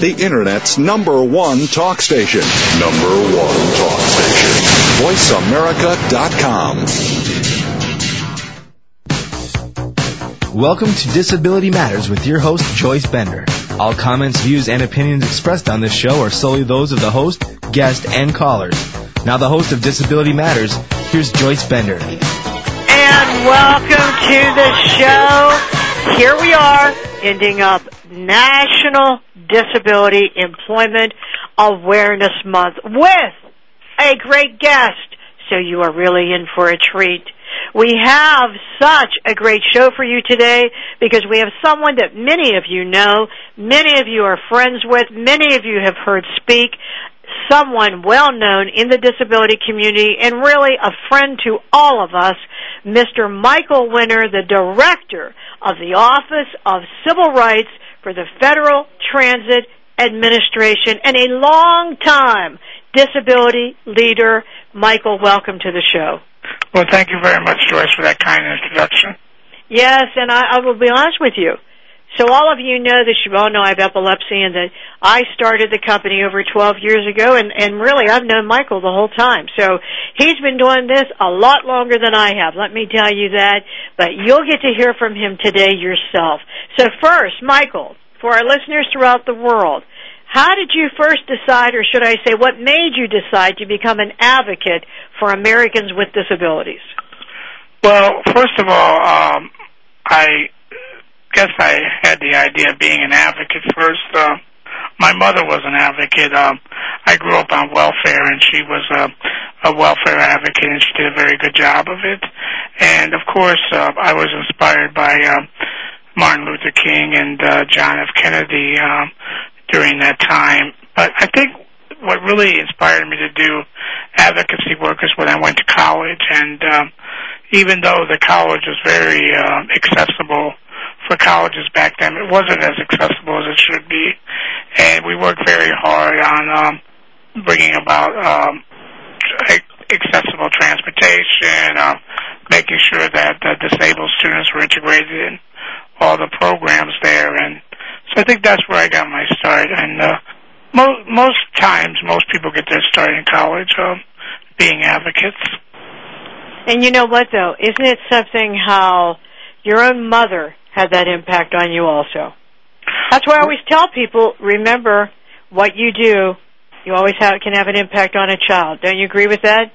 the Internet's number one talk station. Number one talk station. VoiceAmerica.com. Welcome to Disability Matters with your host, Joyce Bender. All comments, views, and opinions expressed on this show are solely those of the host, guest, and callers. Now, the host of Disability Matters, here's Joyce Bender. And welcome to the show. Here we are, ending up National Disability Employment Awareness Month with a great guest. So you are really in for a treat. We have such a great show for you today because we have someone that many of you know, many of you are friends with, many of you have heard speak, someone well known in the disability community and really a friend to all of us, Mr. Michael Winter, the director of the Office of Civil Rights for the Federal Transit Administration and a long time disability leader. Michael, welcome to the show. Well, thank you very much, Joyce, for that kind introduction. Yes, and I, I will be honest with you. So all of you know that you all know I have epilepsy and that I started the company over 12 years ago and, and really I've known Michael the whole time. So he's been doing this a lot longer than I have, let me tell you that. But you'll get to hear from him today yourself. So first, Michael, for our listeners throughout the world, how did you first decide, or should I say, what made you decide to become an advocate for Americans with disabilities? Well, first of all, um, I guess I had the idea of being an advocate first. Uh, my mother was an advocate. Um, I grew up on welfare, and she was a, a welfare advocate, and she did a very good job of it. And of course, uh, I was inspired by uh, Martin Luther King and uh, John F. Kennedy uh, during that time. But I think what really inspired me to do advocacy work is when I went to college, and um, even though the college was very uh, accessible for colleges back then. It wasn't as accessible as it should be, and we worked very hard on um, bringing about um, accessible transportation, uh, making sure that uh, disabled students were integrated in all the programs there, and so I think that's where I got my start. And uh, mo- most times, most people get their start in college uh, being advocates. And you know what, though? Isn't it something how your own mother had that impact on you also. That's why I always tell people, remember what you do, you always have, can have an impact on a child. Don't you agree with that?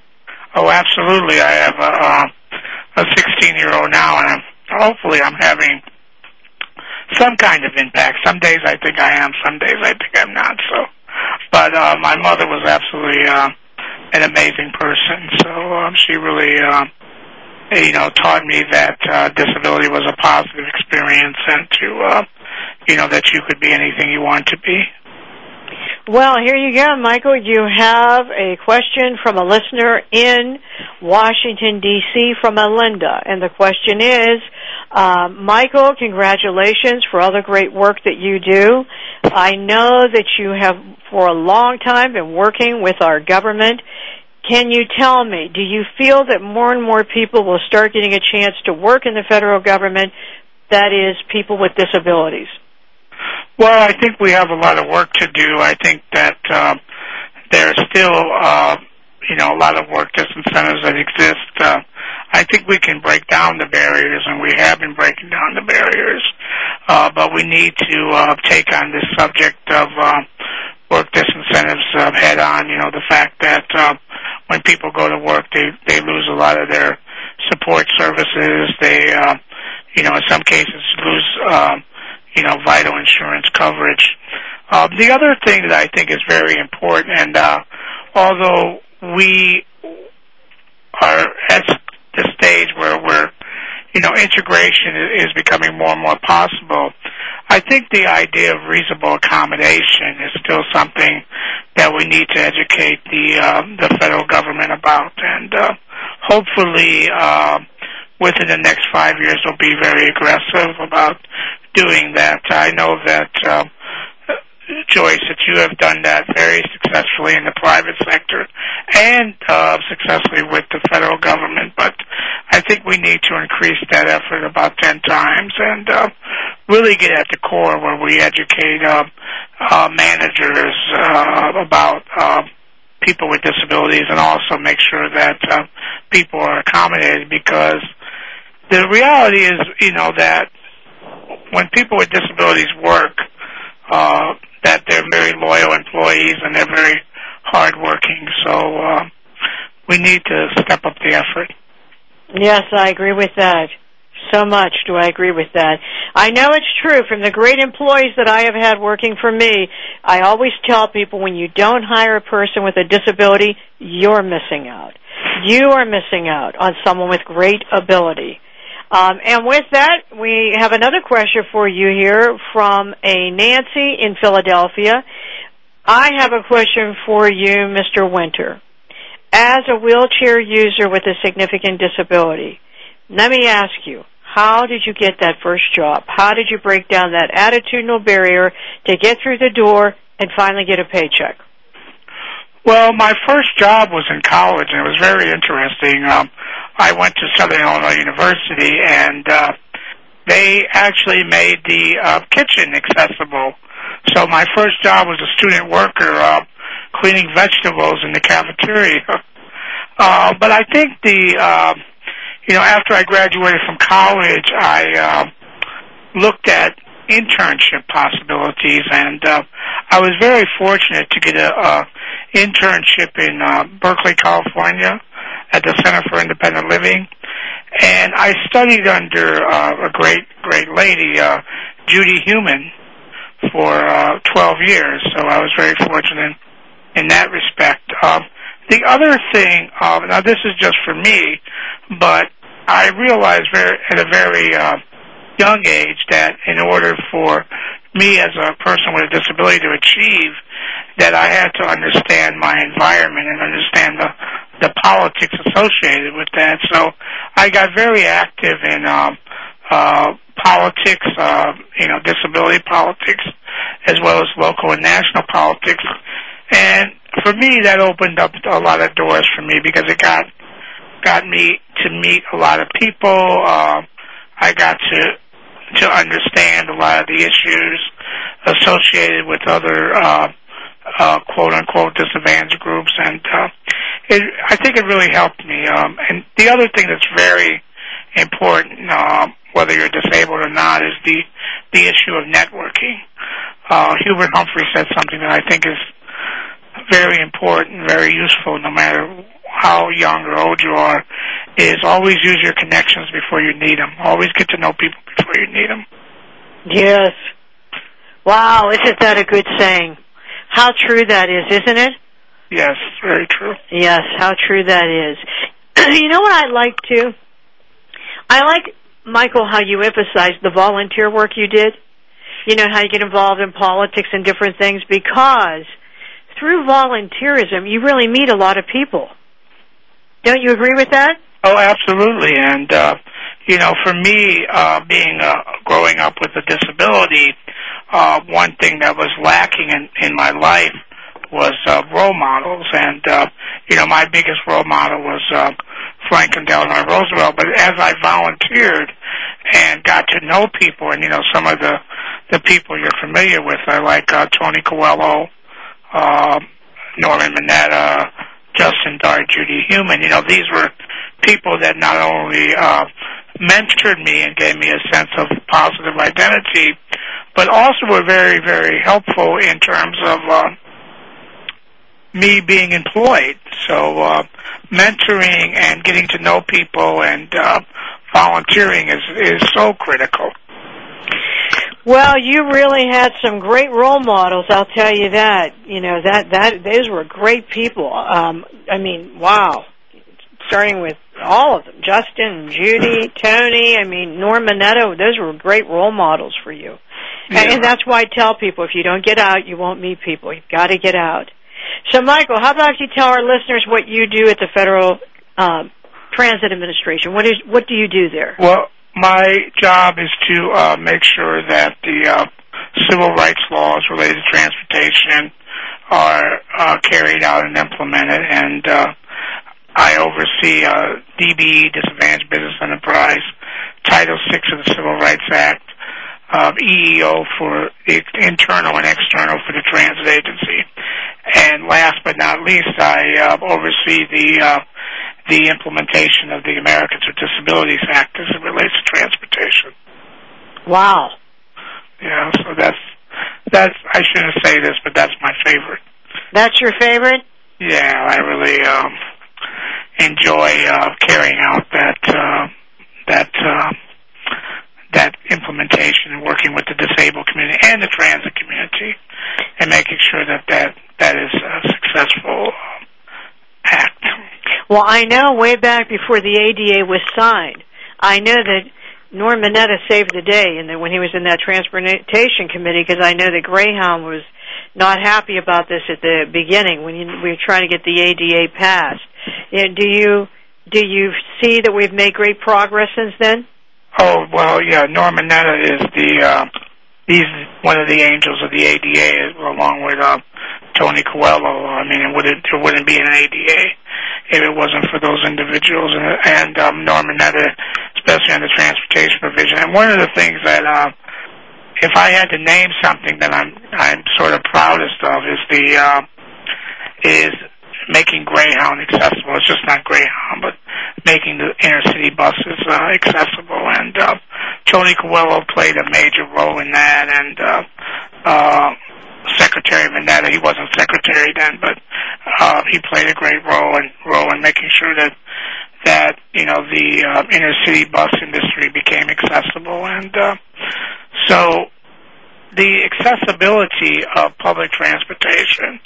Oh, absolutely. I have a, a 16 year old now, and I'm, hopefully I'm having some kind of impact. Some days I think I am, some days I think I'm not. So, but uh, my mother was absolutely uh, an amazing person. So um, she really uh, you know, taught me that uh, disability was a positive experience and to, uh, you know, that you could be anything you want to be. Well, here you go, Michael. You have a question from a listener in Washington, D.C. from Melinda. And the question is, uh, Michael, congratulations for all the great work that you do. I know that you have for a long time been working with our government can you tell me, do you feel that more and more people will start getting a chance to work in the federal government, that is, people with disabilities? Well, I think we have a lot of work to do. I think that uh, there's still, uh, you know, a lot of work disincentives that exist. Uh, I think we can break down the barriers, and we have been breaking down the barriers. Uh, but we need to uh, take on this subject of uh, work disincentives uh, head on. You know, the fact that uh, when people go to work, they they lose a lot of their support services. They, uh, you know, in some cases lose, uh, you know, vital insurance coverage. Uh, the other thing that I think is very important, and uh, although we are at the stage where we're, you know, integration is becoming more and more possible. I think the idea of reasonable accommodation is still something that we need to educate the uh, the federal government about, and uh, hopefully uh, within the next five years we'll be very aggressive about doing that. I know that. Joyce, that you have done that very successfully in the private sector and uh, successfully with the federal government. But I think we need to increase that effort about 10 times and uh, really get at the core where we educate uh, uh, managers uh, about uh, people with disabilities, and also make sure that uh, people are accommodated. Because the reality is, you know, that when people with disabilities work, uh, that they're very loyal employees and they're very hardworking. So uh, we need to step up the effort. Yes, I agree with that. So much do I agree with that. I know it's true from the great employees that I have had working for me. I always tell people when you don't hire a person with a disability, you're missing out. You are missing out on someone with great ability. Um, and with that, we have another question for you here from a Nancy in Philadelphia. I have a question for you, Mr. Winter. As a wheelchair user with a significant disability, let me ask you, how did you get that first job? How did you break down that attitudinal barrier to get through the door and finally get a paycheck? Well, my first job was in college, and it was very interesting. Um, I went to Southern Illinois University, and uh, they actually made the uh, kitchen accessible. So my first job was a student worker uh, cleaning vegetables in the cafeteria. Uh, but I think the uh, you know, after I graduated from college, I uh, looked at internship possibilities, and uh, I was very fortunate to get a, a internship in uh, Berkeley, California, at the Center for Independent Living, and I studied under uh, a great, great lady, uh, Judy Heumann, for uh, 12 years. So I was very fortunate in that respect. Um, the other thing, um, now this is just for me, but I realized very, at a very uh, young age that in order for me as a person with a disability to achieve, that I had to understand my environment and understand the the politics associated with that. So I got very active in um, uh, politics, uh, you know, disability politics, as well as local and national politics. And for me, that opened up a lot of doors for me because it got got me to meet a lot of people. Uh, I got to to understand a lot of the issues associated with other uh, uh, quote unquote disadvantaged groups, and uh, it, I think it really helped me. Um, and the other thing that's very important, uh, whether you're disabled or not, is the the issue of networking. Uh, Hubert Humphrey said something that I think is very important, very useful, no matter how young or old you are, is always use your connections before you need them. Always get to know people before you need them. Yes. Wow, isn't that a good saying? How true that is, isn't it? Yes, very true. Yes, how true that is. you know what I like too? I like, Michael, how you emphasize the volunteer work you did. You know, how you get involved in politics and different things because through volunteerism, you really meet a lot of people. Don't you agree with that? Oh, absolutely. And uh, you know, for me, uh, being uh, growing up with a disability, one thing that was lacking in in my life was uh, role models. And uh, you know, my biggest role model was uh, Franklin Delano Roosevelt. But as I volunteered and got to know people, and you know, some of the the people you're familiar with, are like uh, Tony Coelho, uh, Norman Mineta Justin Dart, Judy Heumann. You know, these were people that not only uh, mentored me and gave me a sense of positive identity, but also were very, very helpful in terms of uh, me being employed. So uh, mentoring and getting to know people and uh, volunteering is is so critical. Well, you really had some great role models. I'll tell you that. You know that that those were great people. Um, I mean, wow. Starting with all of them, Justin, Judy, Tony. I mean, Norm Mineta. Those were great role models for you. And, that's why I tell people: if you don't get out, you won't meet people. You've got to get out. So, Michael, how about you tell our listeners what you do at the Federal um, Transit Administration? What is what do you do there? Well, my job is to uh, make sure that the uh, civil rights laws related to transportation are uh, carried out and implemented, and uh, I oversee uh, DBE, Disadvantaged Business Enterprise, Title VI of the Civil Rights Act, EEO for the internal and external for the transit agency. And last but not least I uh, oversee the uh, the implementation of the Americans with Disabilities Act as it relates to transportation. Wow. Yeah, so that's that's I shouldn't say this, but that's my favorite. That's your favorite? Yeah, I really um, enjoy uh, carrying out that uh, that uh, that implementation and working with the disabled community and the transit community, and making sure that that that is a successful um, act. Well, I know way back before the ADA was signed, I know that Norm Mineta saved the day and when he was in that transportation committee because I know that Greyhound was not happy about this at the beginning when you, we were trying to get the ADA passed. And do you do you see that we've made great progress since then? Oh well, yeah. Norm Mineta is the uh, one of the angels of the ADA, along with uh, Tony Coelho. I mean, it wouldn't be an ADA if it wasn't for those individuals and, um, Norm especially on the transportation provision. And one of the things that uh, if I had to name something that I'm I'm sort of proudest of is the uh, is making Greyhound accessible. It's just not Greyhound, but making the inner city buses uh, accessible. And uh, Tony Coelho played a major role in that, and uh, uh, Secretary Mineta, he wasn't secretary then, but uh, he played a great role in role in making sure that that you know the uh, inner city bus industry became accessible, and uh, so the accessibility of public transportation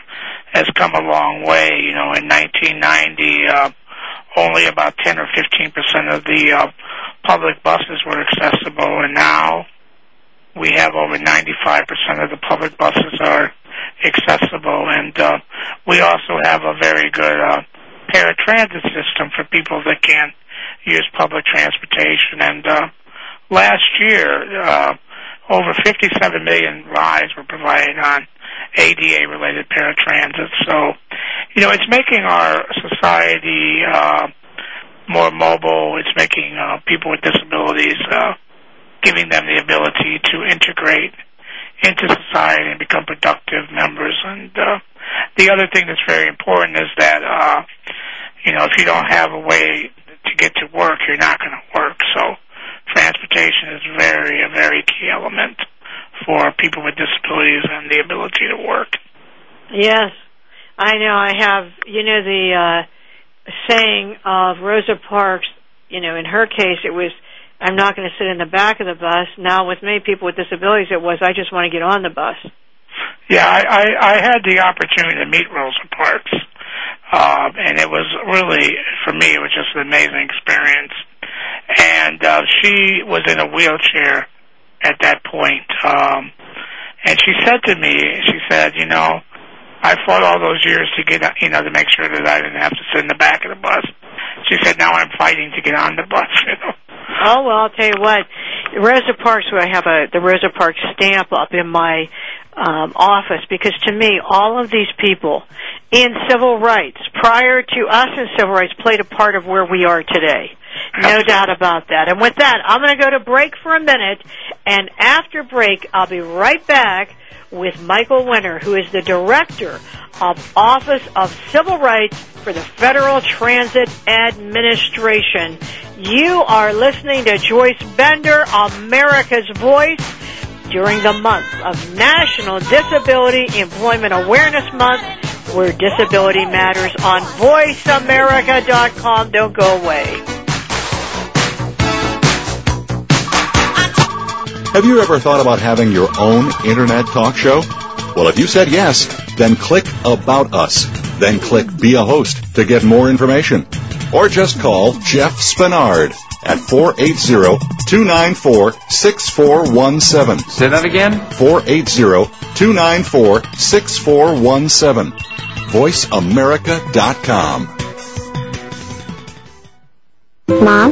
has come a long way. You know, in 1990, uh, only about 10 or 15 percent of the uh, public buses were accessible, and now we have over 95 percent of the public buses are accessible, and uh, we also have a very good uh, paratransit system for people that can't use public transportation. And uh, last year, uh, over 57 million rides were provided on ADA-related paratransit. So, you know, it's making our society uh, more mobile. It's making uh, people with disabilities, uh, giving them the ability to integrate into society and become productive members. And uh, the other thing that's very important is that, uh, you know, if you don't have a way to get to work, you're not going to work. So transportation is very, a very key element for people with disabilities and the ability to work. Yes, I know. I have, you know, the uh, saying of Rosa Parks. You know, in her case, it was, "I'm not going to sit in the back of the bus." Now, with many people with disabilities, it was, "I just want to get on the bus." Yeah, I, I, I had the opportunity to meet Rosa Parks, uh, and it was really, for me, it was just an amazing experience. And uh, she was in a wheelchair at that point, um, and she said to me, she said, you know, I fought all those years to get, you know, to make sure that I didn't have to sit in the back of the bus. She said, now I'm fighting to get on the bus, you know. Oh well, I'll tell you what. Rosa Parks, I have a the Rosa Parks stamp up in my um, office, because to me, all of these people in civil rights, prior to us in civil rights, played a part of where we are today. No doubt about that. And with that, I'm going to go to break for a minute, and after break, I'll be right back with Michael Winter, who is the director of Office of Civil Rights for the Federal Transit Administration. You are listening to Joyce Bender, America's Voice, during the month of National Disability Employment Awareness Month, where disability matters on VoiceAmerica.com. Don't go away. Have you ever thought about having your own internet talk show? Well, if you said yes, then click About Us. Then click Be a Host to get more information. Or just call Jeff Spinard at 480-294-6417. Say that again? 480-294-6417. VoiceAmerica.com. Mom,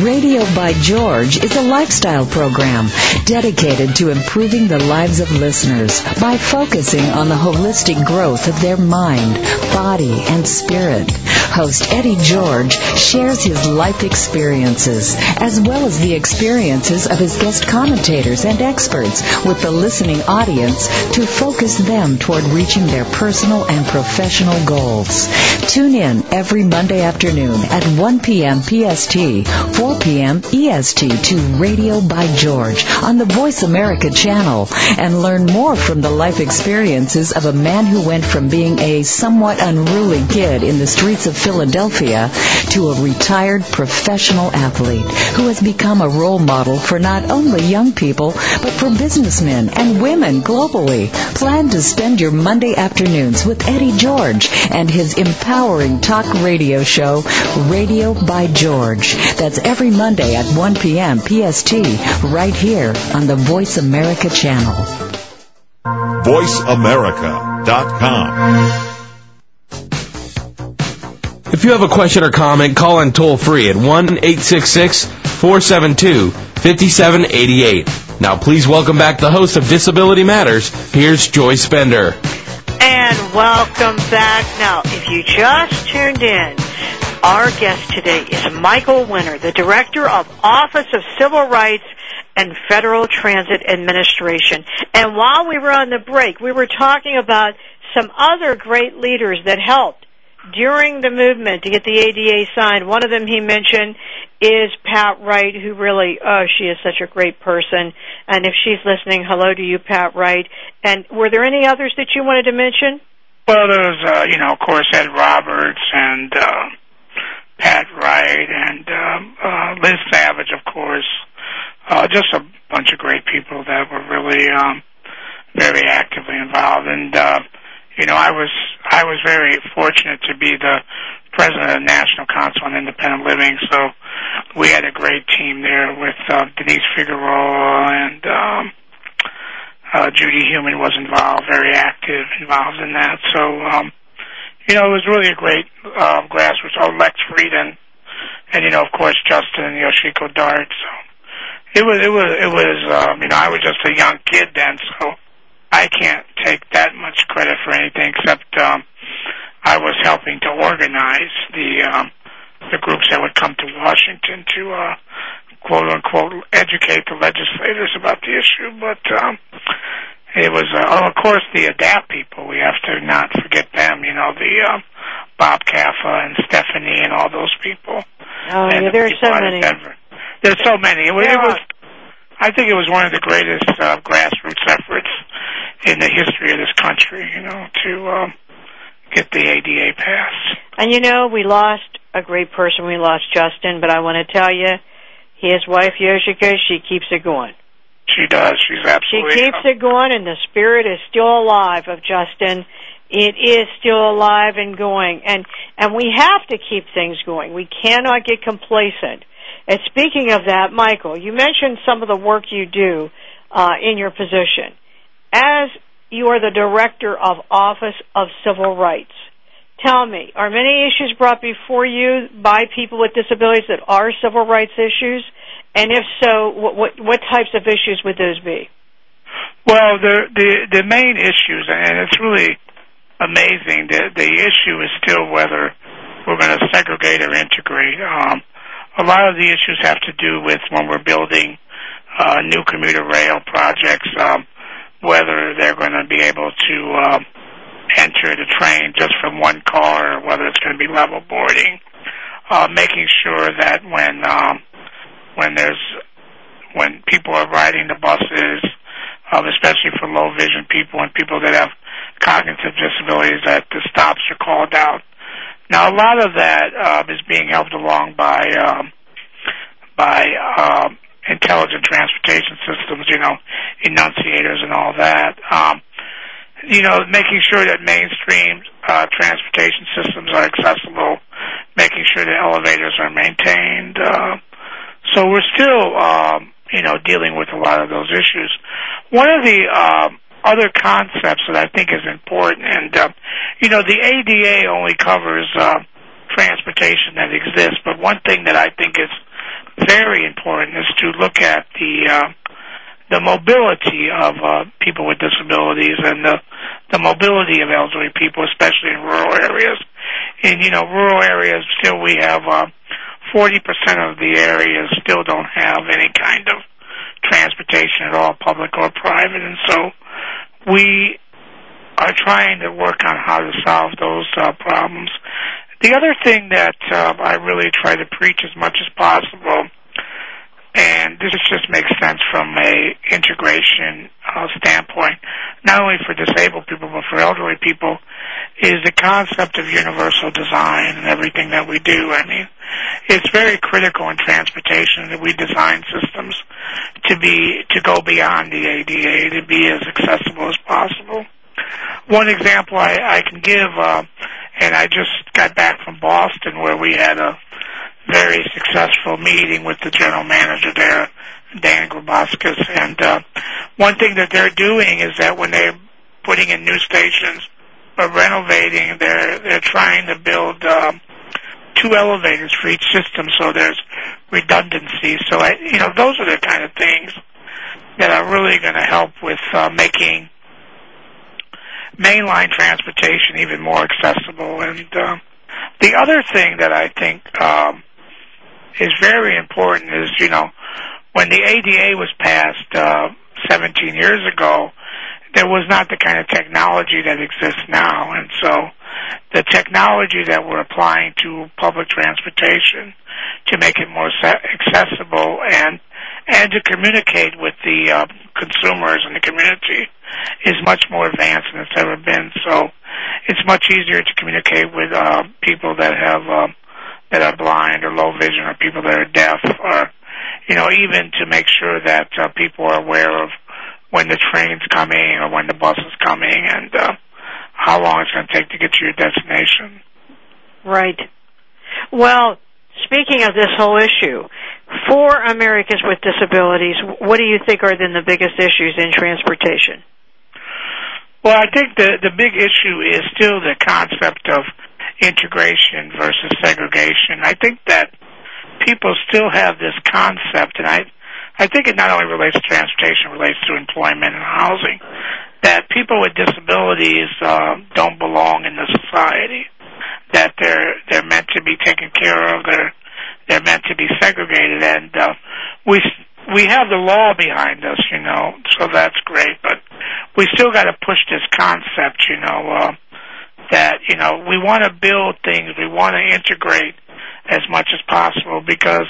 Radio by George is a lifestyle program dedicated to improving the lives of listeners by focusing on the holistic growth of their mind, body, and spirit. Host Eddie George shares his life experiences as well as the experiences of his guest commentators and experts with the listening audience to focus them toward reaching their personal and professional goals. Tune in every Monday afternoon at 1 p.m. PST, 4 p.m. EST to Radio by George on the Voice America channel and learn more from the life experiences of a man who went from being a somewhat unruly kid in the streets of Philadelphia to a retired professional athlete who has become a role model for not only young people but for businessmen and women globally. Plan to spend your Monday afternoons with Eddie George and his empowering talk radio show, Radio by George. That's every Monday at 1 p.m. PST right here on the Voice America channel. VoiceAmerica.com. If you have a question or comment, call in toll free at 1 866 472 5788. Now, please welcome back the host of Disability Matters. Here's Joyce Bender. And welcome back. Now, if you just tuned in, our guest today is Michael Winter, the Director of Office of Civil Rights and Federal Transit Administration. And while we were on the break, we were talking about some other great leaders that helped during the movement to get the ADA signed. One of them he mentioned is Pat Wright, who really, oh, she is such a great person. And if she's listening, hello to you, Pat Wright. And were there any others that you wanted to mention? Well, there's, uh, you know, of course, Ed Roberts and uh, Pat Wright and um, uh, Liz Savage, of course. Uh, just a bunch of great people that were really um, very actively involved. And uh, you know, I was I was very fortunate to be the president of the National Council on Independent Living. So we had a great team there with uh, Denise Figueroa and um, uh, Judy Heumann was involved, very active, involved in that. So um, you know, it was really great uh, grassroots. Oh, Lex Frieden, and you know, of course, Justin and Yoshiko Dart. So it was it was it was um, you know, I was just a young kid then, so I can't take that much credit for anything except um, I was helping to organize the um, the groups that would come to Washington to uh, quote unquote educate the legislators about the issue. But um, it was uh, oh, of course the ADAPT people. We have to not forget them. You know the uh, Bob Kafka and Stephanie and all those people. Oh, and yeah, the there are people so out of many. Denver. There's so many. It it was. I think it was one of the greatest uh, grassroots efforts in the history of this country, you know, to um, get the ADA passed. And you know, we lost a great person. We lost Justin, but I want to tell you, his wife Yoshiko, she keeps it going. She does. She's absolutely. She keeps it going, and the spirit is still alive of Justin. It is still alive and going, and and we have to keep things going. We cannot get complacent. And speaking of that, Michael, you mentioned some of the work you do uh, in your position as you are the director of Office of Civil Rights. Tell me, are many issues brought before you by people with disabilities that are civil rights issues? And if so, what what, what types of issues would those be? Well, the the the main issues, and it's really amazing. The the issue is still whether we're going to segregate or integrate. Um, a lot of the issues have to do with when we're building uh, new commuter rail projects, um, whether they're going to be able to uh, enter the train just from one car, or whether it's going to be level boarding. Uh, making sure that when um, when there's when people are riding the buses, um, especially for low vision people and people that have cognitive disabilities, that the stops are called out. Now, a lot of that uh, is being helped along by um, by um, intelligent transportation systems, you know, annunciators and all that. Um, you know, making sure that mainstream uh, transportation systems are accessible, making sure that elevators are maintained. Uh, so we're still, um, you know, dealing with a lot of those issues. One of the um, other concepts that I think is important, and uh, you know, the ADA only covers uh, transportation that exists, but one thing that I think is very important is to look at the uh, the mobility of uh, people with disabilities and the the mobility of elderly people, especially in rural areas. In you know rural areas, still we have uh, 40% of the areas still don't have any kind of transportation at all, public or private, and so we are trying to work on how to solve those uh, problems. The other thing that uh, I really try to preach as much as possible, and this just makes sense from a integration uh, standpoint, not only for disabled people but for elderly people, is the concept of universal design and everything that we do. I mean, it's very critical in transportation that we design systems to be to go beyond the ADA to be as accessible as possible. One example I, I can give, uh, and I just got back from Boston where we had a very successful meeting with the general manager there, Dan Grabauskas, and uh, one thing that they're doing is that when they're putting in new stations or renovating, they're they're trying to build um, two elevators for each system, so there's redundancy. So I, you know, those are the kind of things that are really going to help with uh, making mainline transportation even more accessible. And uh, the other thing that I think um, is very important is, you know, when the ADA was passed uh, 17 years ago, there was not the kind of technology that exists now, and so the technology that we're applying to public transportation to make it more accessible and and to communicate with the uh, consumers and the community is much more advanced than it's ever been. So it's much easier to communicate with uh, people that have uh, that are blind or low vision or people that are deaf or you know even to make sure that uh, people are aware of when the train's coming or when the bus is coming and uh, how long it's going to take to get to your destination. Right. Well, speaking of this whole issue, for Americans with disabilities, what do you think are then the biggest issues in transportation? Well, I think the the big issue is still the concept of integration versus segregation. I think that people still have this concept, and I I think it not only relates to transportation, it relates to employment and housing, that people with disabilities uh, don't belong in the society, that they're they're meant to be taken care of, they're they're meant to be segregated, and uh, we we have the law behind us, you know, so that's great, but we still got to push this concept, you know, uh, that you know we want to build things, we want to integrate as much as possible because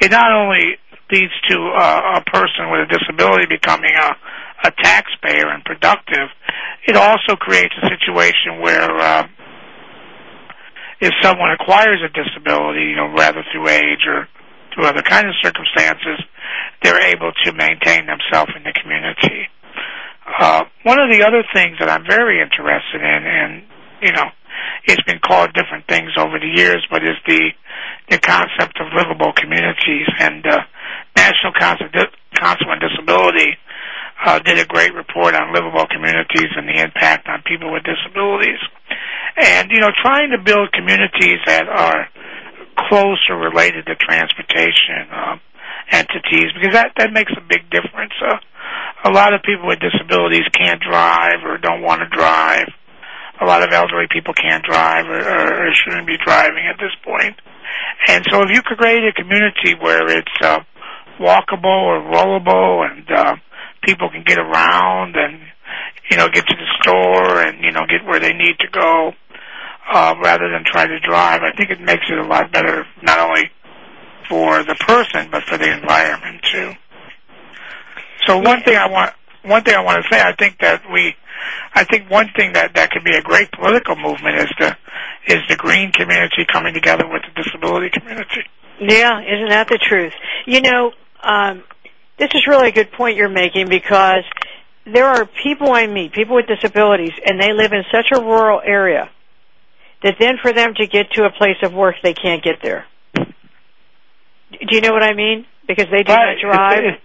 it not only leads to a person with a disability becoming a, a taxpayer and productive, it also creates a situation where uh, if someone acquires a disability, you know, rather through age or through other kinds of circumstances, they're able to maintain themselves in the community. Uh, one of the other things that I'm very interested in, and you know, it's been called different things over the years, but is the the concept of livable communities. And uh, National Council, on Disability uh, did a great report on livable communities and the impact on people with disabilities. And, you know, trying to build communities that are close or related to transportation uh, entities, because that, that makes a big difference. Uh, a lot of people with disabilities can't drive or don't want to drive. A lot of elderly people can't drive or, or shouldn't be driving at this point. And so if you could create a community where it's uh, walkable or rollable and uh, people can get around and, you know, get to the store and, you know, get where they need to go uh, rather than try to drive, I think it makes it a lot better, not only for the person, but for the environment too. So one thing I want, one thing I want to say, I think that we, I think one thing that that could be a great political movement is the is the green community coming together with the disability community. Yeah, isn't that the truth? You know, um, this is really a good point you're making because there are people I meet, people with disabilities, and they live in such a rural area that then for them to get to a place of work, they can't get there. Do you know what I mean? Because they do Right. not drive. It's,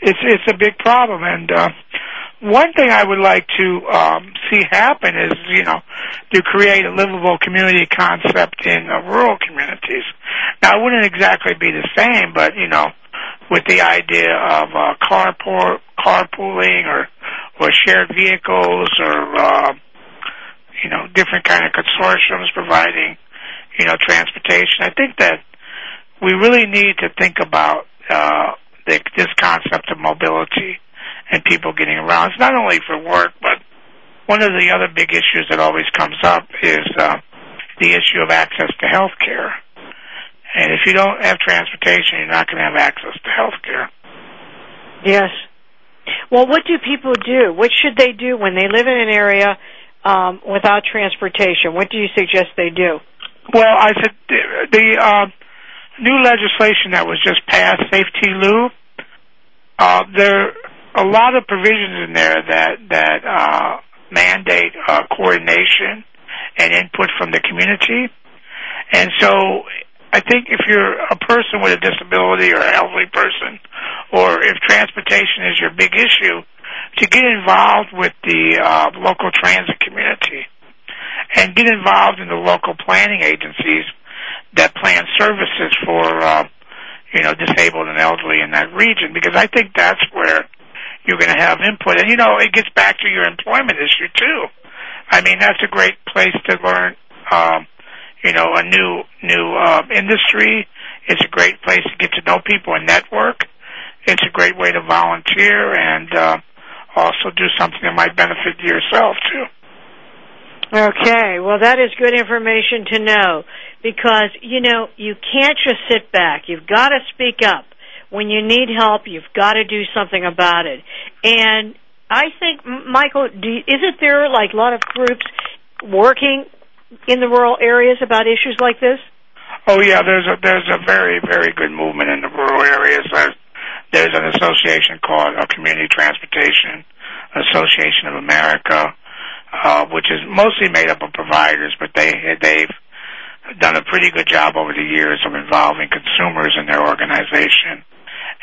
it's it's a big problem, and uh, one thing I would like to um, see happen is you know to create a livable community concept in uh, rural communities. Now, it wouldn't exactly be the same, but you know, with the idea of uh, carpool carpooling or or shared vehicles or uh, you know different kind of consortiums providing you know transportation. I think that we really need to think about uh, the, this concept of mobility and people getting around. It's not only for work, but one of the other big issues that always comes up is uh, the issue of access to health care. And if you don't have transportation, you're not going to have access to health care. Yes. Well, what do people do? What should they do when they live in an area um, without transportation? What do you suggest they do? Well, I said the, the uh, new legislation that was just passed, SAFETEA-LU, uh, there a lot of provisions in there that that uh, mandate uh, coordination and input from the community. And so, I think if you're a person with a disability or an elderly person, or if transportation is your big issue, to get involved with the uh, local transit community and get involved in the local planning agencies that plan services for uh, you know disabled and elderly in that region because I think that's where you're going to have input and you know it gets back to your employment issue too. I mean that's a great place to learn um, you know a new new uh, industry. It's a great place to get to know people and network. It's a great way to volunteer and uh, also do something that might benefit yourself too. Okay, well that is good information to know because you know you can't just sit back. You've got to speak up. When you need help, you've got to do something about it. And I think, Michael, do isn't there like a lot of groups working in the rural areas about issues like this? Oh yeah, there's a there's a very very good movement in the rural areas. There's, there's an association called a Community Transportation Association of America, uh, which is mostly made up of providers, but they they've done a pretty good job over the years of involving consumers in their organization.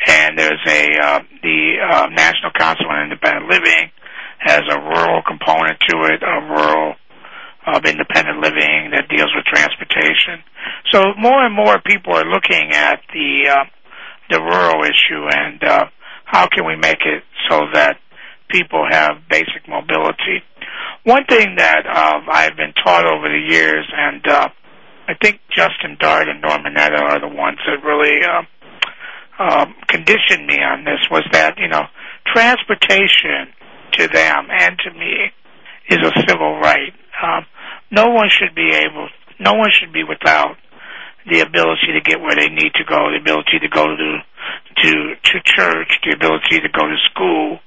And there's a uh, the uh, National Council on Independent Living has a rural component to it, a rural of independent living that deals with transportation. So more and more people are looking at the uh, the rural issue and uh, how can we make it so that people have basic mobility. One thing that uh, I've been taught over the years, and uh, I think Justin Dart and Norman Mineta are the ones that really uh, conditioned me on this, was that you know transportation to them and to me is a civil right. Um, no one should be able, no one should be without the ability to get where they need to go, the ability to go to to to church, the ability to go to school,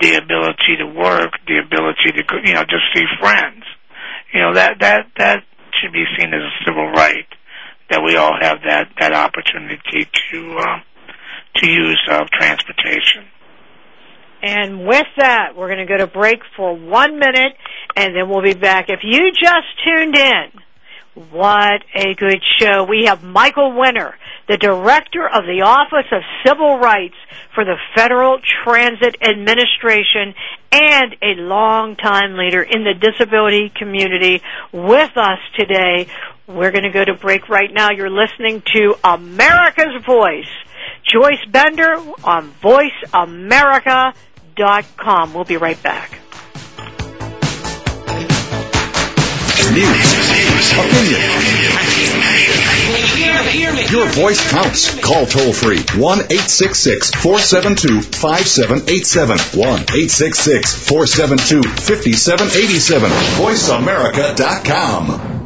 the ability to work, the ability to you know just see friends. You know that that that should be seen as a civil right that we all have that that opportunity to uh, to use of transportation. And with that, we're going to go to break for one minute, and then we'll be back. If you just tuned in, what a good show. We have Michael Winter, the Director of the Office of Civil Rights for the Federal Transit Administration and a longtime leader in the disability community with us today. We're going to go to break right now. You're listening to America's Voice. Joyce Bender on VoiceAmerica.com. We'll be right back. News, opinion, Your voice counts. Call toll free 1 866 472 5787. 1 866 472 5787. VoiceAmerica.com.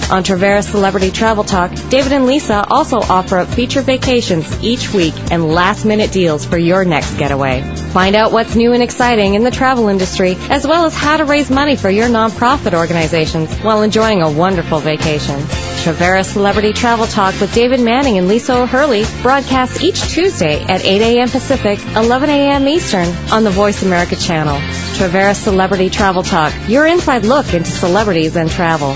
On Traveras Celebrity Travel Talk, David and Lisa also offer up feature vacations each week and last minute deals for your next getaway. Find out what's new and exciting in the travel industry, as well as how to raise money for your nonprofit organizations while enjoying a wonderful vacation. Traveras Celebrity Travel Talk with David Manning and Lisa O'Hurley broadcasts each Tuesday at 8 a.m. Pacific, 11 a.m. Eastern on the Voice America channel. Traveras Celebrity Travel Talk, your inside look into celebrities and travel.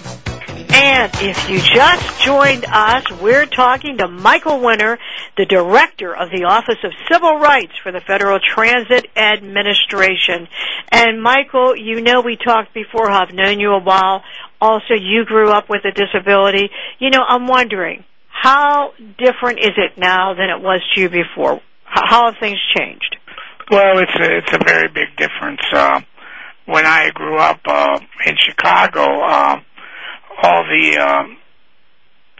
And if you just joined us, we're talking to Michael Winter, the Director of the Office of Civil Rights for the Federal Transit Administration. And Michael, you know we talked before, I've known you a while. Also, you grew up with a disability. You know, I'm wondering, how different is it now than it was to you before? How have things changed? Well, it's a, it's a very big difference. Uh, when I grew up uh, in Chicago, uh, all the um,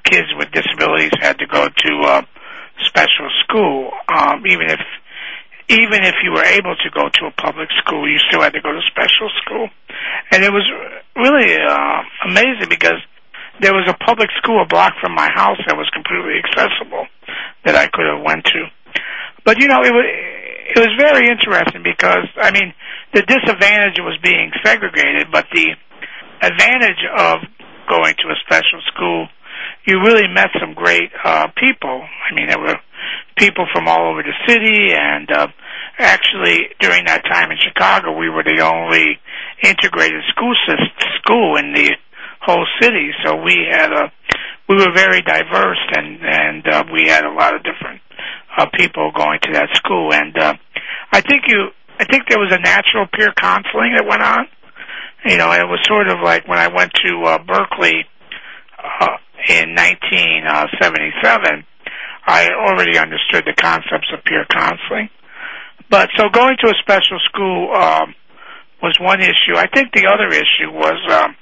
kids with disabilities had to go to uh, special school. Um, even if even if you were able to go to a public school, you still had to go to special school, and it was really uh, amazing because there was a public school a block from my house that was completely accessible that I could have went to. But you know, it was it was very interesting because I mean the disadvantage was being segregated, but the advantage of going to a special school, you really met some great uh, people. I mean, there were people from all over the city, and uh, actually during that time in Chicago, we were the only integrated school system, school in the whole city. So we had a we were very diverse, and and uh, we had a lot of different uh, people going to that school. And uh, I think you, I think there was a natural peer counseling that went on you know, it was sort of like when I went to uh, Berkeley uh, in 1977. I already understood the concepts of peer counseling, but so going to a special school um, was one issue. I think the other issue was um,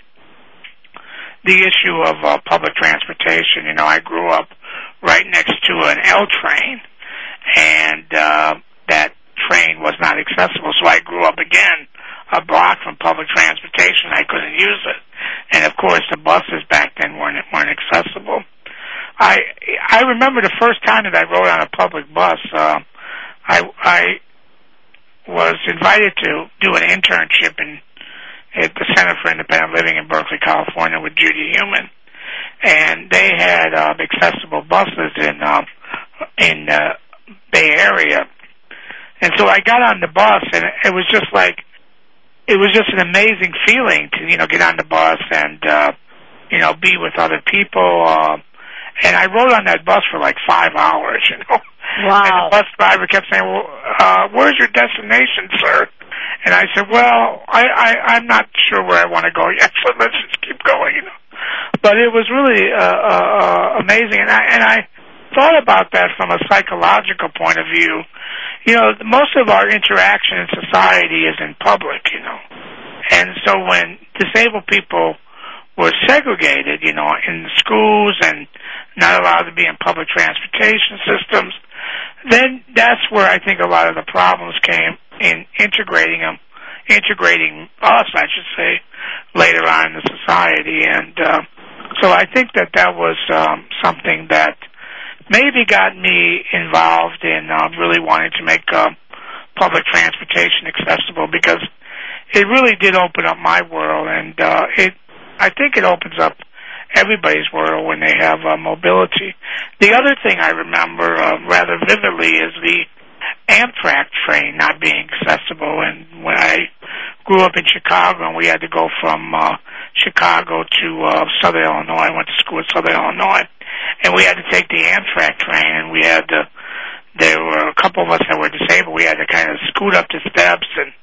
the issue of uh, public transportation. You know, I grew up right next to an L train, and uh, that train was not accessible, so I grew up again a block from public transportation. I couldn't use it, and of course the buses back then weren't weren't accessible. I I remember the first time that I rode on a public bus. Uh, I I was invited to do an internship in at the Center for Independent Living in Berkeley, California, with Judy Heumann, and they had uh, accessible buses in uh, in the Bay Area. And so I got on the bus, and it was just like it was just an amazing feeling to you know get on the bus and uh, you know be with other people. Uh, and I rode on that bus for like five hours. You know. Wow. And the bus driver kept saying, "Well, uh, where's your destination, sir?" And I said, "Well, I, I I'm not sure where I want to go yet, so let's just keep going." You know. But it was really uh, uh, uh, amazing, and I and I thought about that from a psychological point of view you know, most of our interaction in society is in public, you know. And so when disabled people were segregated, you know, in schools and not allowed to be in public transportation systems, then that's where I think a lot of the problems came in integrating them, integrating us, I should say, later on in the society. And uh, so I think that that was um, something that maybe got me involved in uh, really wanting to make uh, public transportation accessible because it really did open up my world, and uh, it I think it opens up everybody's world when they have uh, mobility. The other thing I remember uh, rather vividly is the Amtrak train not being accessible. And when I grew up in Chicago, and we had to go from uh, Chicago to uh, Southern Illinois, I went to school in Southern Illinois, and we had to take the Amtrak train, and we had to. There were a couple of us that were disabled. We had to kind of scoot up the steps and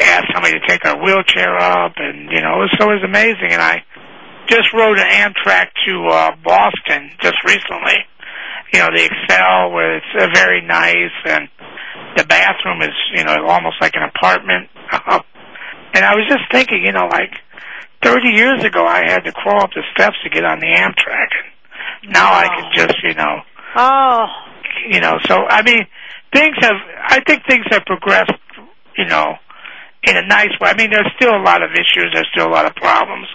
asked somebody to take our wheelchair up, and you know, so it was amazing. And I just rode an Amtrak to uh, Boston just recently. You know, the Acela was uh, very nice, and the bathroom is you know almost like an apartment. and I was just thinking, you know, like 30 years ago, I had to crawl up the steps to get on the Amtrak, and now oh. I can just you know, oh, you know. So I mean, things have. I think things have progressed. You know, in a nice way. I mean, there's still a lot of issues. There's still a lot of problems.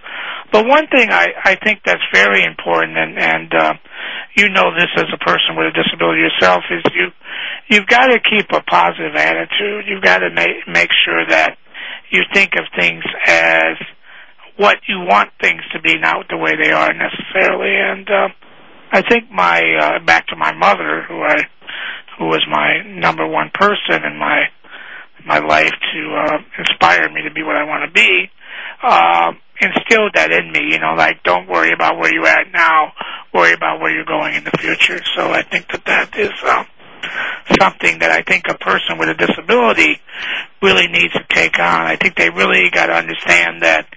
But one thing I, I think that's very important, and, and uh, you know this as a person with a disability yourself, is you you've got to keep a positive attitude. You've got to make make sure that you think of things as what you want things to be, not the way they are necessarily. And uh, I think my uh, back to my mother, who I who was my number one person in my my life to uh, inspire me to be what I want to be, uh, instilled that in me. You know, like don't worry about where you're at now, worry about where you're going in the future. So I think that that is um, something that I think a person with a disability really needs to take on. I think they really got to understand that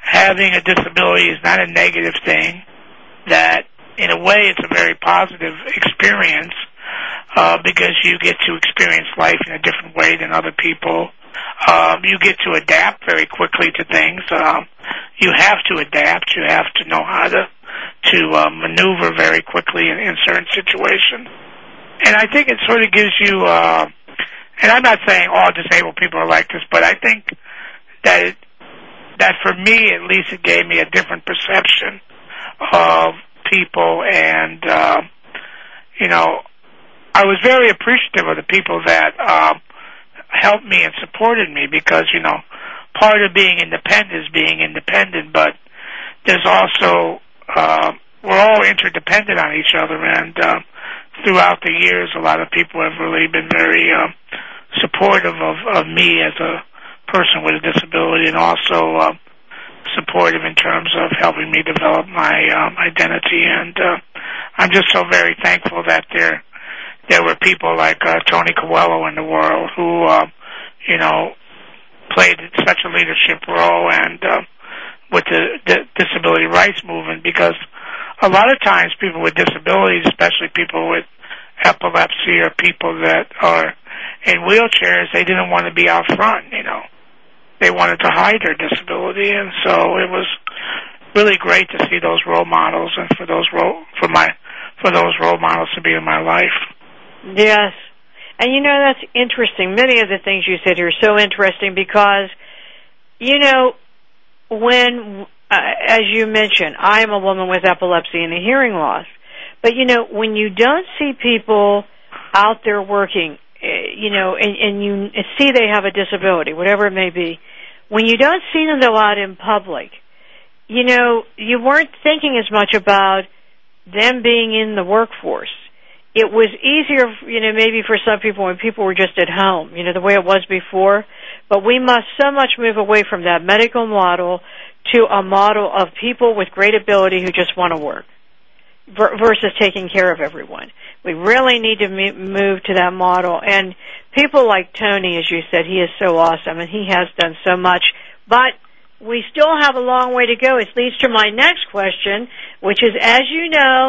having a disability is not a negative thing. That in a way, it's a very positive experience uh, because you get to experience life in a different way than other people. Um, you get to adapt very quickly to things. Um, you have to adapt. You have to know how to to uh, maneuver very quickly in, in certain situations. And I think it sort of gives you. Uh, and I'm not saying all disabled people are like this, but I think that it, that for me at least it gave me a different perception of people and uh, you know I was very appreciative of the people that uh, helped me and supported me because you know part of being independent is being independent, but there's also uh, we're all interdependent on each other, and uh, throughout the years, a lot of people have really been very uh, supportive of, of me as a person with a disability, and also uh, supportive in terms of helping me develop my um, identity. And uh, I'm just so very thankful that they're there were people like uh, Tony Coelho in the world who, uh, you know, played such a leadership role and uh, with the, the disability rights movement because a lot of times people with disabilities, especially people with epilepsy or people that are in wheelchairs, they didn't want to be out front, you know. They wanted to hide their disability and so it was really great to see those role models and for those role for my for those role models to be in my life. Yes. And you know, that's interesting. Many of the things you said here are so interesting because, you know, when, uh, as you mentioned, I am a woman with epilepsy and a hearing loss. But you know, when you don't see people out there working, eh, you know, and, and you see they have a disability, whatever it may be, when you don't see them go out in public, you know, you weren't thinking as much about them being in the workforce it was easier, you know, maybe for some people when people were just at home, you know, the way it was before. But we must so much move away from that medical model to a model of people with great ability who just want to work versus taking care of everyone. We really need to move to that model. And people like Tony, as you said, he is so awesome and he has done so much. But we still have a long way to go. It leads to my next question, which is, as you know,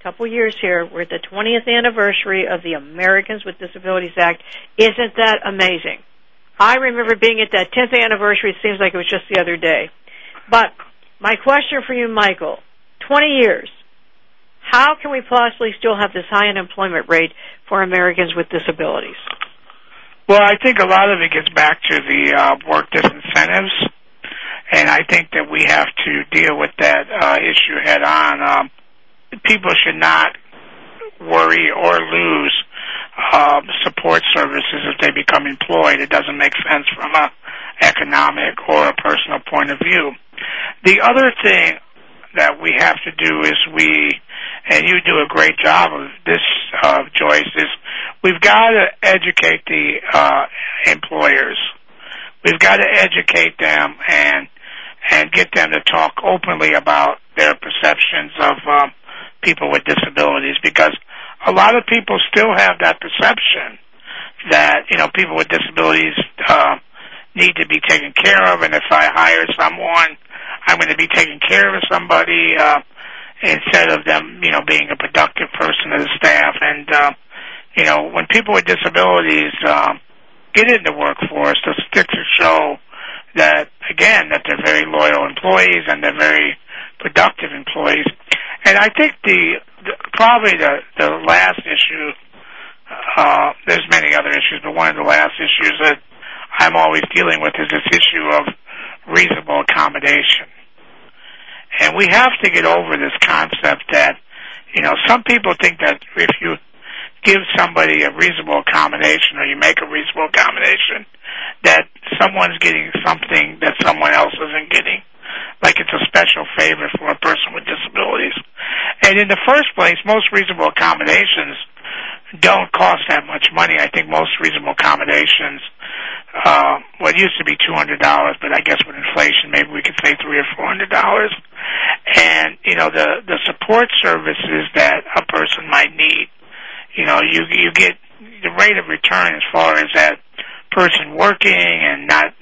a couple years here. We're at the 20th anniversary of the Americans with Disabilities Act. Isn't that amazing? I remember being at that 10th anniversary. It seems like it was just the other day. But my question for you, Michael, 20 years, how can we possibly still have this high unemployment rate for Americans with disabilities? Well, I think a lot of it gets back to the uh, work disincentives, and I think that we have to deal with that uh, issue head on. Um, people should not worry or lose uh, support services if they become employed. It doesn't make sense from a economic or a personal point of view. The other thing that we have to do is we, and you do a great job of this, uh, Joyce, is we've got to educate the uh, employers. We've got to educate them and and get them to talk openly about their perceptions of um, people with disabilities because a lot of people still have that perception that you know people with disabilities uh, need to be taken care of, and if I hire someone, I'm going to be taking care of somebody uh, instead of them, you know, being a productive person of the staff. And uh, you know, when people with disabilities uh, get in the workforce, the statistics show that again that they're very loyal employees and they're very productive employees. And I think the, the probably the the last issue. Uh, there's many other issues, but one of the last issues that I'm always dealing with is this issue of reasonable accommodation. And we have to get over this concept that, you know, some people think that if you give somebody a reasonable accommodation or you make a reasonable accommodation, that someone's getting something that someone else isn't getting like it's a special favor for a person with disabilities. And in the first place, most reasonable accommodations don't cost that much money. I think most reasonable accommodations, well, it used to be two hundred dollars, but I guess with inflation, maybe we could say three or four hundred dollars. And you know, the the support services that a person might need, you know, you you get the rate of return as far as that person working and not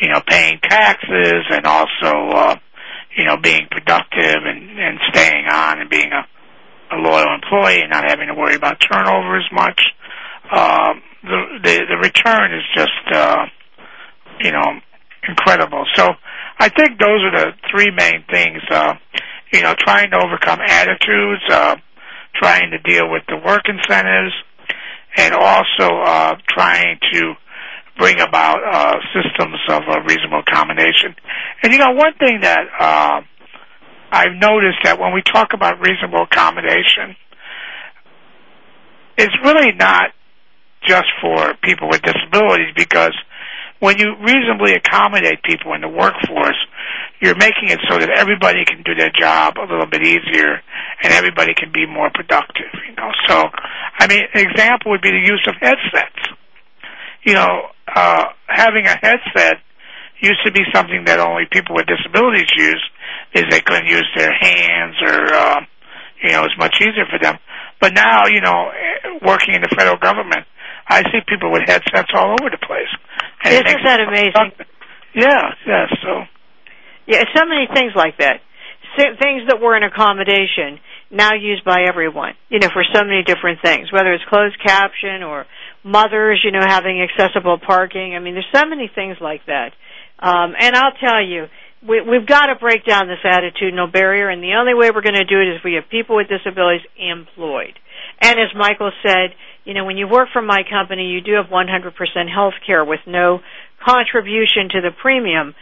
you know, paying taxes and also, uh, you know, being productive and, and staying on and being a, a loyal employee and not having to worry about turnover as much. The, the, the return is just, uh, you know, incredible. So I think those are the three main things, uh, you know, trying to overcome attitudes, uh, trying to deal with the work incentives, and also, uh, trying to, bring about uh, systems of reasonable accommodation. And you know, one thing that I've noticed that when we talk about reasonable accommodation, it's really not just for people with disabilities because when you reasonably accommodate people in the workforce, you're making it so that everybody can do their job a little bit easier and everybody can be more productive, you know. So, I mean, an example would be the use of headsets. You know, uh, having a headset used to be something that only people with disabilities use, is they couldn't use their hands or, uh, you know, it's much easier for them. But now, you know, working in the federal government, I see people with headsets all over the place. And Isn't that amazing? Yeah, yeah, so. Yeah, so many things like that. Things that were an accommodation now used by everyone, you know, for so many different things, whether it's closed caption or mothers, you know, having accessible parking. I mean, there's so many things like that. Um, and I'll tell you, we, we've got to break down this attitudinal barrier, and the only way we're going to do it is if we have people with disabilities employed. And as Michael said, you know, when you work for my company, you do have 100% health care with no contribution to the premium.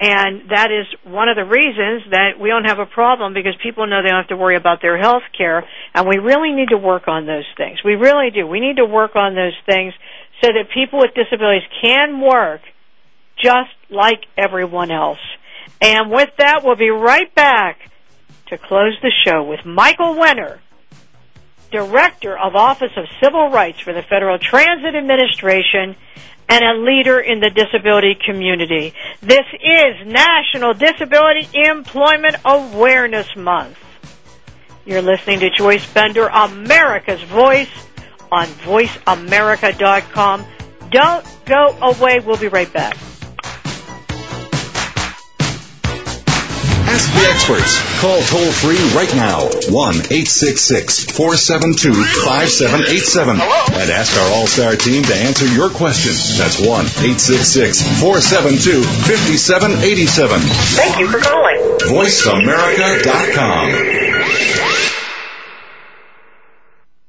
And that is one of the reasons that we don't have a problem because people know they don't have to worry about their health care. And we really need to work on those things. We really do. We need to work on those things so that people with disabilities can work just like everyone else. And with that, we'll be right back to close the show with Michael Winter, Director of Office of Civil Rights for the Federal Transit Administration and a leader in the disability community. This is National Disability Employment Awareness Month. You're listening to Joyce Bender, America's Voice on VoiceAmerica.com. Don't go away. We'll be right back. Ask the experts. Call toll free right now 1 866 472 5787 and ask our All Star team to answer your question. That's 1 866 472 5787. Thank you for calling. VoiceAmerica.com.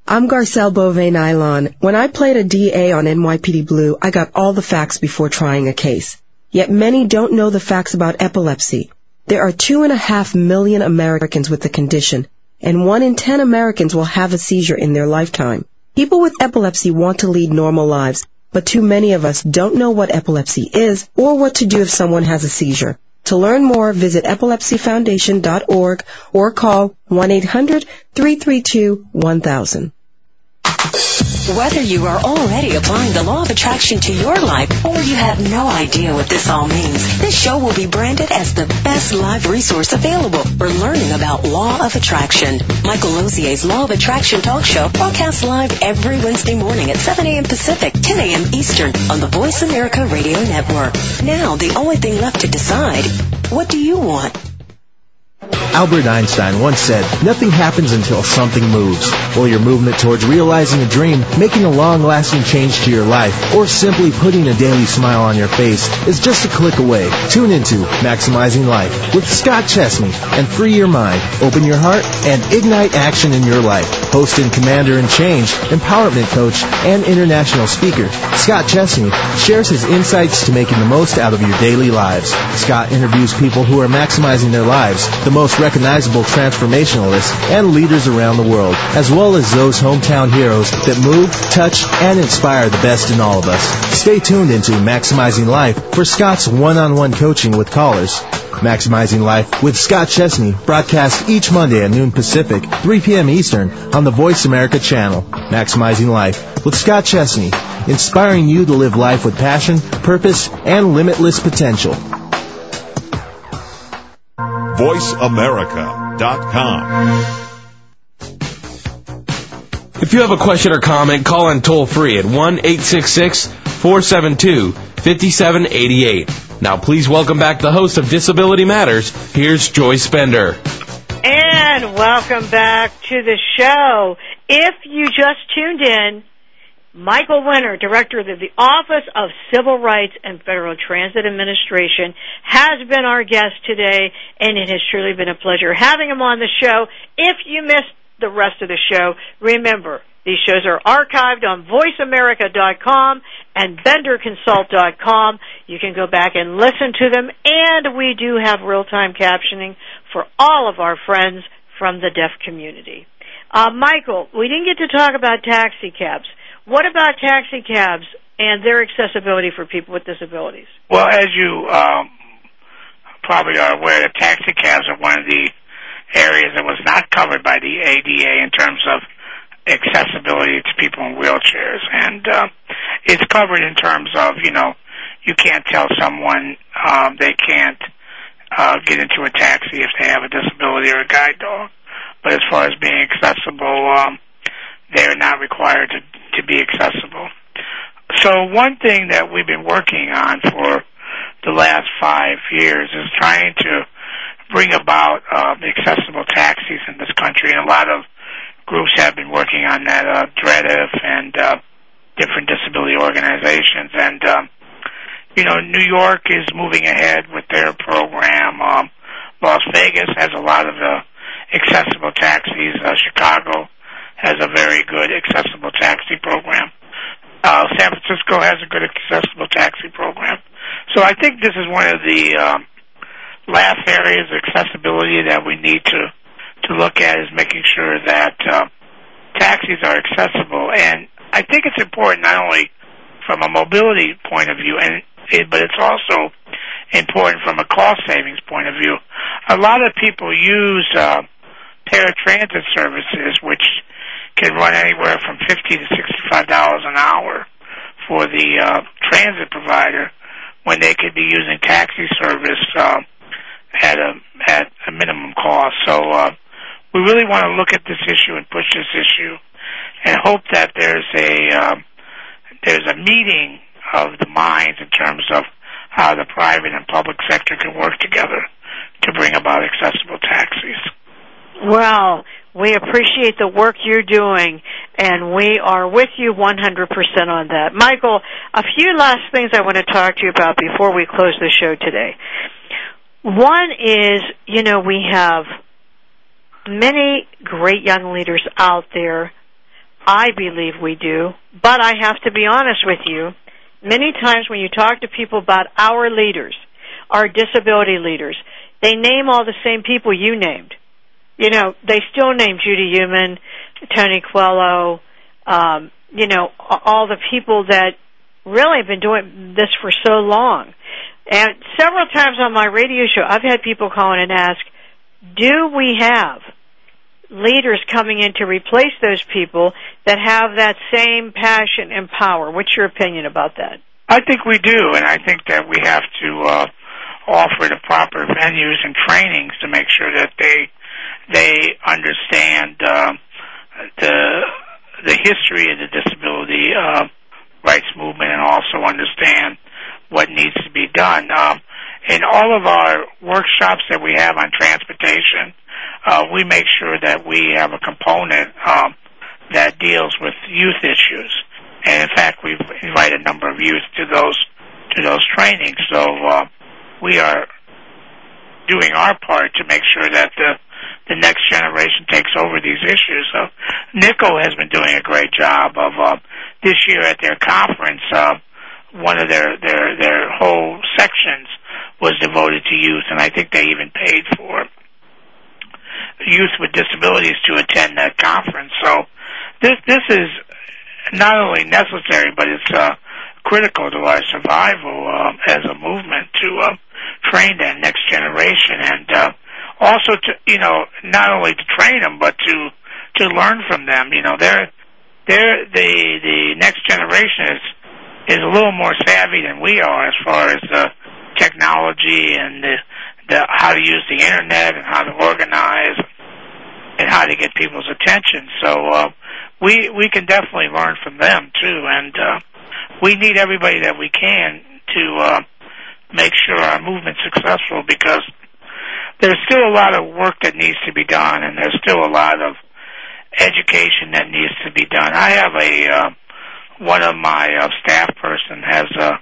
I'm Garcelle Beauvais Nilon. When I played a DA on NYPD Blue, I got all the facts before trying a case. Yet many don't know the facts about epilepsy. There are two and a half million Americans with the condition, and one in ten Americans will have a seizure in their lifetime. People with epilepsy want to lead normal lives, but too many of us don't know what epilepsy is or what to do if someone has a seizure. To learn more, visit epilepsyfoundation.org or call 1-800-332-1000. Whether you are already applying the law of attraction to your life or you have no idea what this all means, this show will be branded as the best live resource available for learning about law of attraction. Michael Losier's Law of Attraction talk show broadcasts live every Wednesday morning at 7 a.m. Pacific, 10 a.m. Eastern on the Voice America Radio Network. Now, the only thing left to decide, what do you want? Albert Einstein once said, nothing happens until something moves. Well, your movement towards realizing a dream, making a long-lasting change to your life, or simply putting a daily smile on your face is just a click away. Tune into Maximizing Life with Scott Chesney and free your mind, open your heart, and ignite action in your life. Host and commander in change, empowerment coach, and international speaker, Scott Chesney shares his insights to making the most out of your daily lives. Scott interviews people who are maximizing their lives, the most recognizable transformationalists and leaders around the world, as well as those hometown heroes that move, touch, and inspire the best in all of us. Stay tuned into Maximizing Life for Scott's one-on-one coaching with callers. Maximizing Life with Scott Chesney broadcast each Monday at noon Pacific, 3 p.m. Eastern on the Voice America channel. Maximizing Life with Scott Chesney, inspiring you to live life with passion, purpose, and limitless potential. VoiceAmerica.com. If you have a question or comment, call in toll free at 1 866 472 5788. Now, please welcome back the host of Disability Matters. Here's Joyce Bender. And welcome back to the show. If you just tuned in, Michael Winter, Director of the Office of Civil Rights and Federal Transit Administration, has been our guest today, and it has truly been a pleasure having him on the show. If you missed the rest of the show, remember, these shows are archived on voiceamerica.com and benderconsult.com. You can go back and listen to them, and we do have real-time captioning for all of our friends from the deaf community. Uh, Michael, we didn't get to talk about taxi cabs. What about taxi cabs and their accessibility for people with disabilities? Well, as you um, probably are aware, taxi cabs are one of the areas that was not covered by the ADA in terms of accessibility to people in wheelchairs, and uh, it's covered in terms of you know you can't tell someone um, they can't uh, get into a taxi if they have a disability or a guide dog, but as far as being accessible, um, they're not required to to be accessible. So one thing that we've been working on for the last five years is trying to bring about um, accessible taxis in this country, and a lot of groups have been working on that, uh, DREDF and uh, different disability organizations. And, um, you know, New York is moving ahead with their program. Um, Las Vegas has a lot of uh, accessible taxis. Uh, Chicago has a very good accessible taxi program. Uh, San Francisco has a good accessible taxi program. So I think this is one of the um, last areas of accessibility that we need to to look at is making sure that uh, taxis are accessible. And I think it's important not only from a mobility point of view, and but it's also important from a cost savings point of view. A lot of people use uh, paratransit services, which can run anywhere from fifty to sixty-five dollars an hour for the uh, transit provider, when they could be using taxi service uh, at a at a minimum cost. So uh, we really want to look at this issue and push this issue, and hope that there's a um, there's a meeting of the minds in terms of how the private and public sector can work together to bring about accessible taxis. Well, we appreciate the work you're doing, and we are with you 100% on that. Michael, a few last things I want to talk to you about before we close the show today. One is, you know, we have many great young leaders out there. I believe we do, but I have to be honest with you. Many times when you talk to people about our leaders, our disability leaders, they name all the same people you named you know, they still name Judy Heumann, Tony Coelho, um, you know, all the people that really have been doing this for so long. And several times on my radio show, I've had people call in and ask, do we have leaders coming in to replace those people that have that same passion and power? What's your opinion about that? I think we do, and I think that we have to uh, offer the proper venues and trainings to make sure that they they understand uh, the the history of the disability uh, rights movement and also understand what needs to be done. Um, in all of our workshops that we have on transportation, uh, we make sure that we have a component um, that deals with youth issues. And in fact, we've invited a number of youth to those to those trainings. So uh, we are doing our part to make sure that the the next generation takes over these issues. So NICO has been doing a great job of uh, this year at their conference. Uh, one of their their their whole sections was devoted to youth, and I think they even paid for youth with disabilities to attend that conference. So this this is not only necessary, but it's uh, critical to our survival uh, as a movement to uh, train that next generation and. Uh, also to you know not only to train them but to to learn from them. You know, they're they're the the next generation is is a little more savvy than we are as far as the technology and the the how to use the internet and how to organize and how to get people's attention. So uh, we we can definitely learn from them too, and uh, we need everybody that we can to uh, make sure our movement's successful because there's still a lot of work that needs to be done, and there's still a lot of education that needs to be done. I have a uh, one of my uh, staff person has a,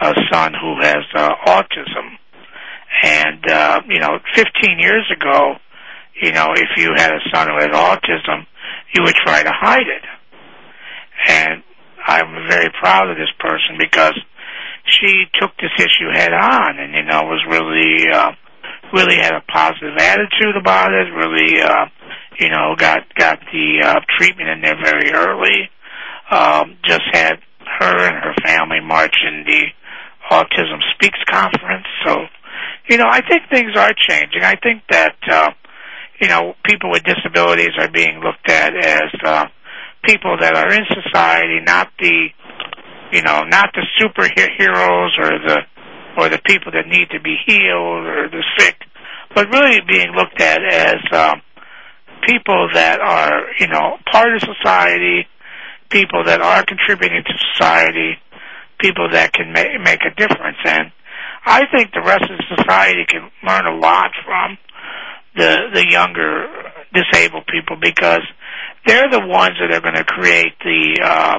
a son who has uh, autism, and uh, you know, 15 years ago, you know, if you had a son who had autism, you would try to hide it. And I'm very proud of this person because she took this issue head on, and you know, was really. Uh, really had a positive attitude about it. Really, uh, you know, got got the uh, treatment in there very early. Um, just had her and her family march in the Autism Speaks conference. So, you know, I think things are changing. I think that uh, you know people with disabilities are being looked at as uh, people that are in society, not the you know, not the superheroes or the or the people that need to be healed or the sick, but really being looked at as um, people that are, you know, part of society, people that are contributing to society, people that can make, make a difference. And I think the rest of society can learn a lot from the the younger disabled people because they're the ones that are going to create the uh,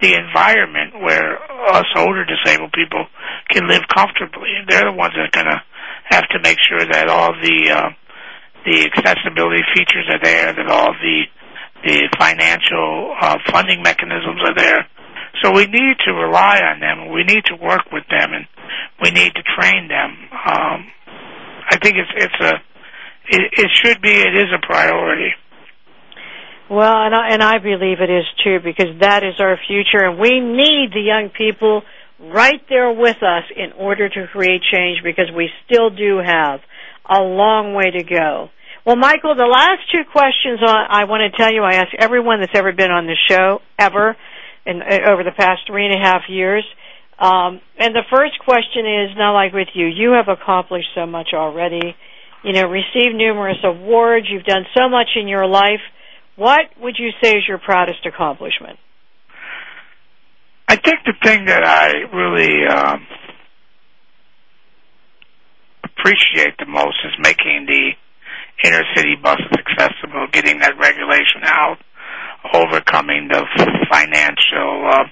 the environment where us older disabled people can live comfortably. They're the ones that are going to have to make sure that all the uh, the accessibility features are there, that all the the financial uh, funding mechanisms are there. So we need to rely on them. We need to work with them, and we need to train them. Um, I think it's it's a it, it should be it is a priority. Well, and I, and I believe it is too because that is our future, and we need the young people right there with us in order to create change because we still do have a long way to go. Well, Michael, the last two questions I want to tell you, I ask everyone that's ever been on the show ever, over the past three and a half years. Um, and the first question is, now like with you, you have accomplished so much already. You know, received numerous awards. You've done so much in your life. What would you say is your proudest accomplishment? I think the thing that I really um, appreciate the most is making the inner city buses accessible, getting that regulation out, overcoming the financial uh,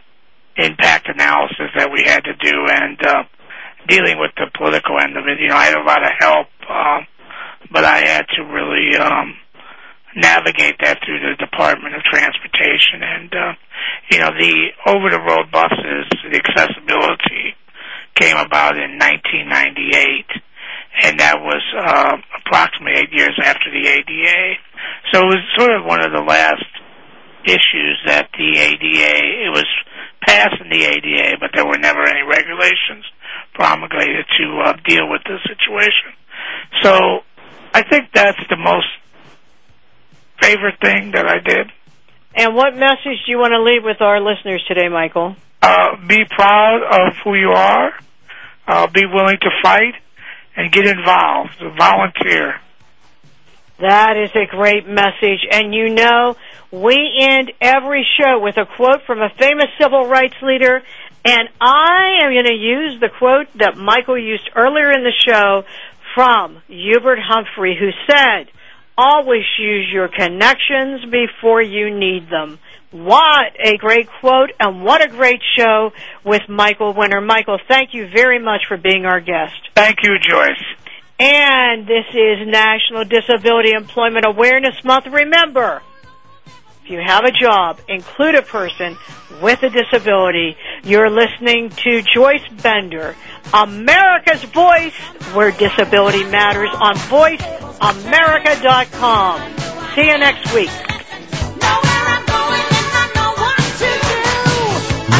impact analysis that we had to do, and uh, dealing with the political end of it. You know, I had a lot of help, uh, but I had to really um, navigate that through the Department of Transportation, and uh, you know, the over-the-road buses, the accessibility came about in 1998 and that was uh, approximately eight years after the ADA. So it was sort of one of the last issues that the ADA, it was passed in the ADA, but there were never any regulations promulgated to uh, deal with the situation. So I think that's the most favorite thing that I did. And what message do you want to leave with our listeners today, Michael? Uh, be proud of who you are. Uh, be willing to fight and get involved. Volunteer. That is a great message. And you know, we end every show with a quote from a famous civil rights leader. And I am going to use the quote that Michael used earlier in the show from Hubert Humphrey, who said, always use your connections before you need them. What a great quote and what a great show with Michael Winter. Michael, thank you very much for being our guest. Thank you, Joyce. And this is National Disability Employment Awareness Month. Remember, if you have a job, include a person with a disability. You're listening to Joyce Bender, America's Voice, where disability matters on VoiceAmerica.com. See you next week.